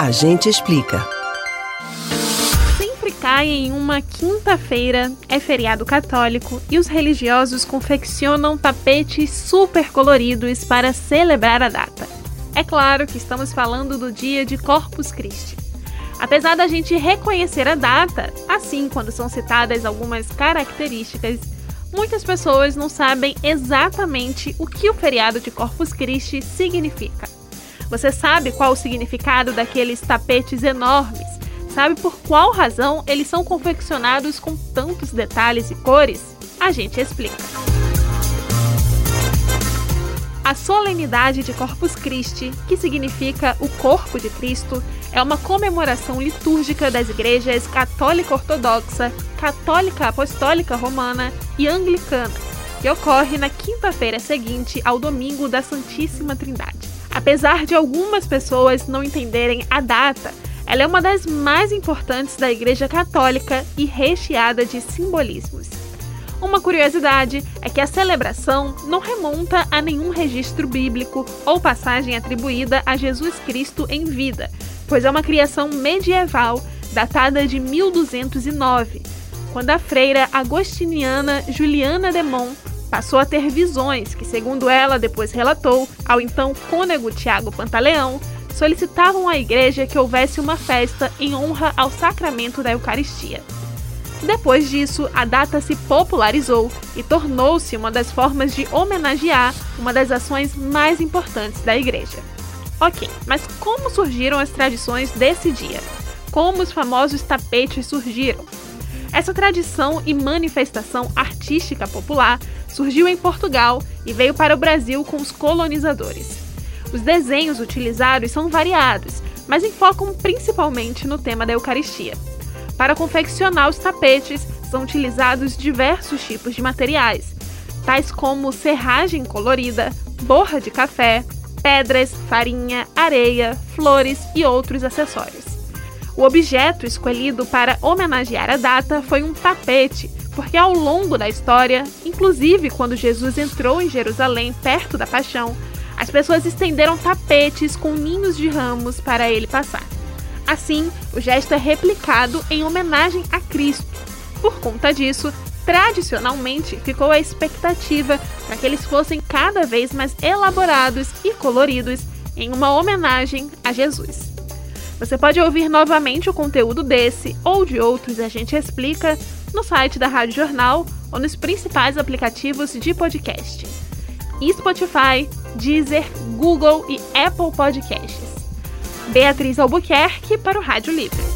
A gente explica. Sempre cai em uma quinta-feira, é feriado católico e os religiosos confeccionam tapetes super coloridos para celebrar a data. É claro que estamos falando do dia de Corpus Christi. Apesar da gente reconhecer a data, assim quando são citadas algumas características, muitas pessoas não sabem exatamente o que o feriado de Corpus Christi significa. Você sabe qual o significado daqueles tapetes enormes? Sabe por qual razão eles são confeccionados com tantos detalhes e cores? A gente explica. A solenidade de Corpus Christi, que significa o corpo de Cristo, é uma comemoração litúrgica das igrejas católica ortodoxa, católica apostólica romana e anglicana, que ocorre na quinta-feira seguinte ao domingo da Santíssima Trindade. Apesar de algumas pessoas não entenderem a data, ela é uma das mais importantes da Igreja Católica e recheada de simbolismos. Uma curiosidade é que a celebração não remonta a nenhum registro bíblico ou passagem atribuída a Jesus Cristo em vida, pois é uma criação medieval datada de 1209, quando a freira agostiniana Juliana de Mon passou a ter visões que, segundo ela depois relatou ao então cônego Tiago Pantaleão, solicitavam à igreja que houvesse uma festa em honra ao sacramento da Eucaristia. Depois disso, a data se popularizou e tornou-se uma das formas de homenagear uma das ações mais importantes da igreja. Ok, mas como surgiram as tradições desse dia? Como os famosos tapetes surgiram? Essa tradição e manifestação artística popular surgiu em Portugal e veio para o Brasil com os colonizadores. Os desenhos utilizados são variados, mas enfocam principalmente no tema da Eucaristia. Para confeccionar os tapetes, são utilizados diversos tipos de materiais, tais como serragem colorida, borra de café, pedras, farinha, areia, flores e outros acessórios. O objeto escolhido para homenagear a data foi um tapete, porque ao longo da história, inclusive quando Jesus entrou em Jerusalém perto da paixão, as pessoas estenderam tapetes com ninhos de ramos para ele passar. Assim, o gesto é replicado em homenagem a Cristo. Por conta disso, tradicionalmente ficou a expectativa para que eles fossem cada vez mais elaborados e coloridos em uma homenagem a Jesus. Você pode ouvir novamente o conteúdo desse ou de outros A Gente Explica no site da Rádio Jornal ou nos principais aplicativos de podcast. Spotify, Deezer, Google e Apple Podcasts. Beatriz Albuquerque para o Rádio Livre.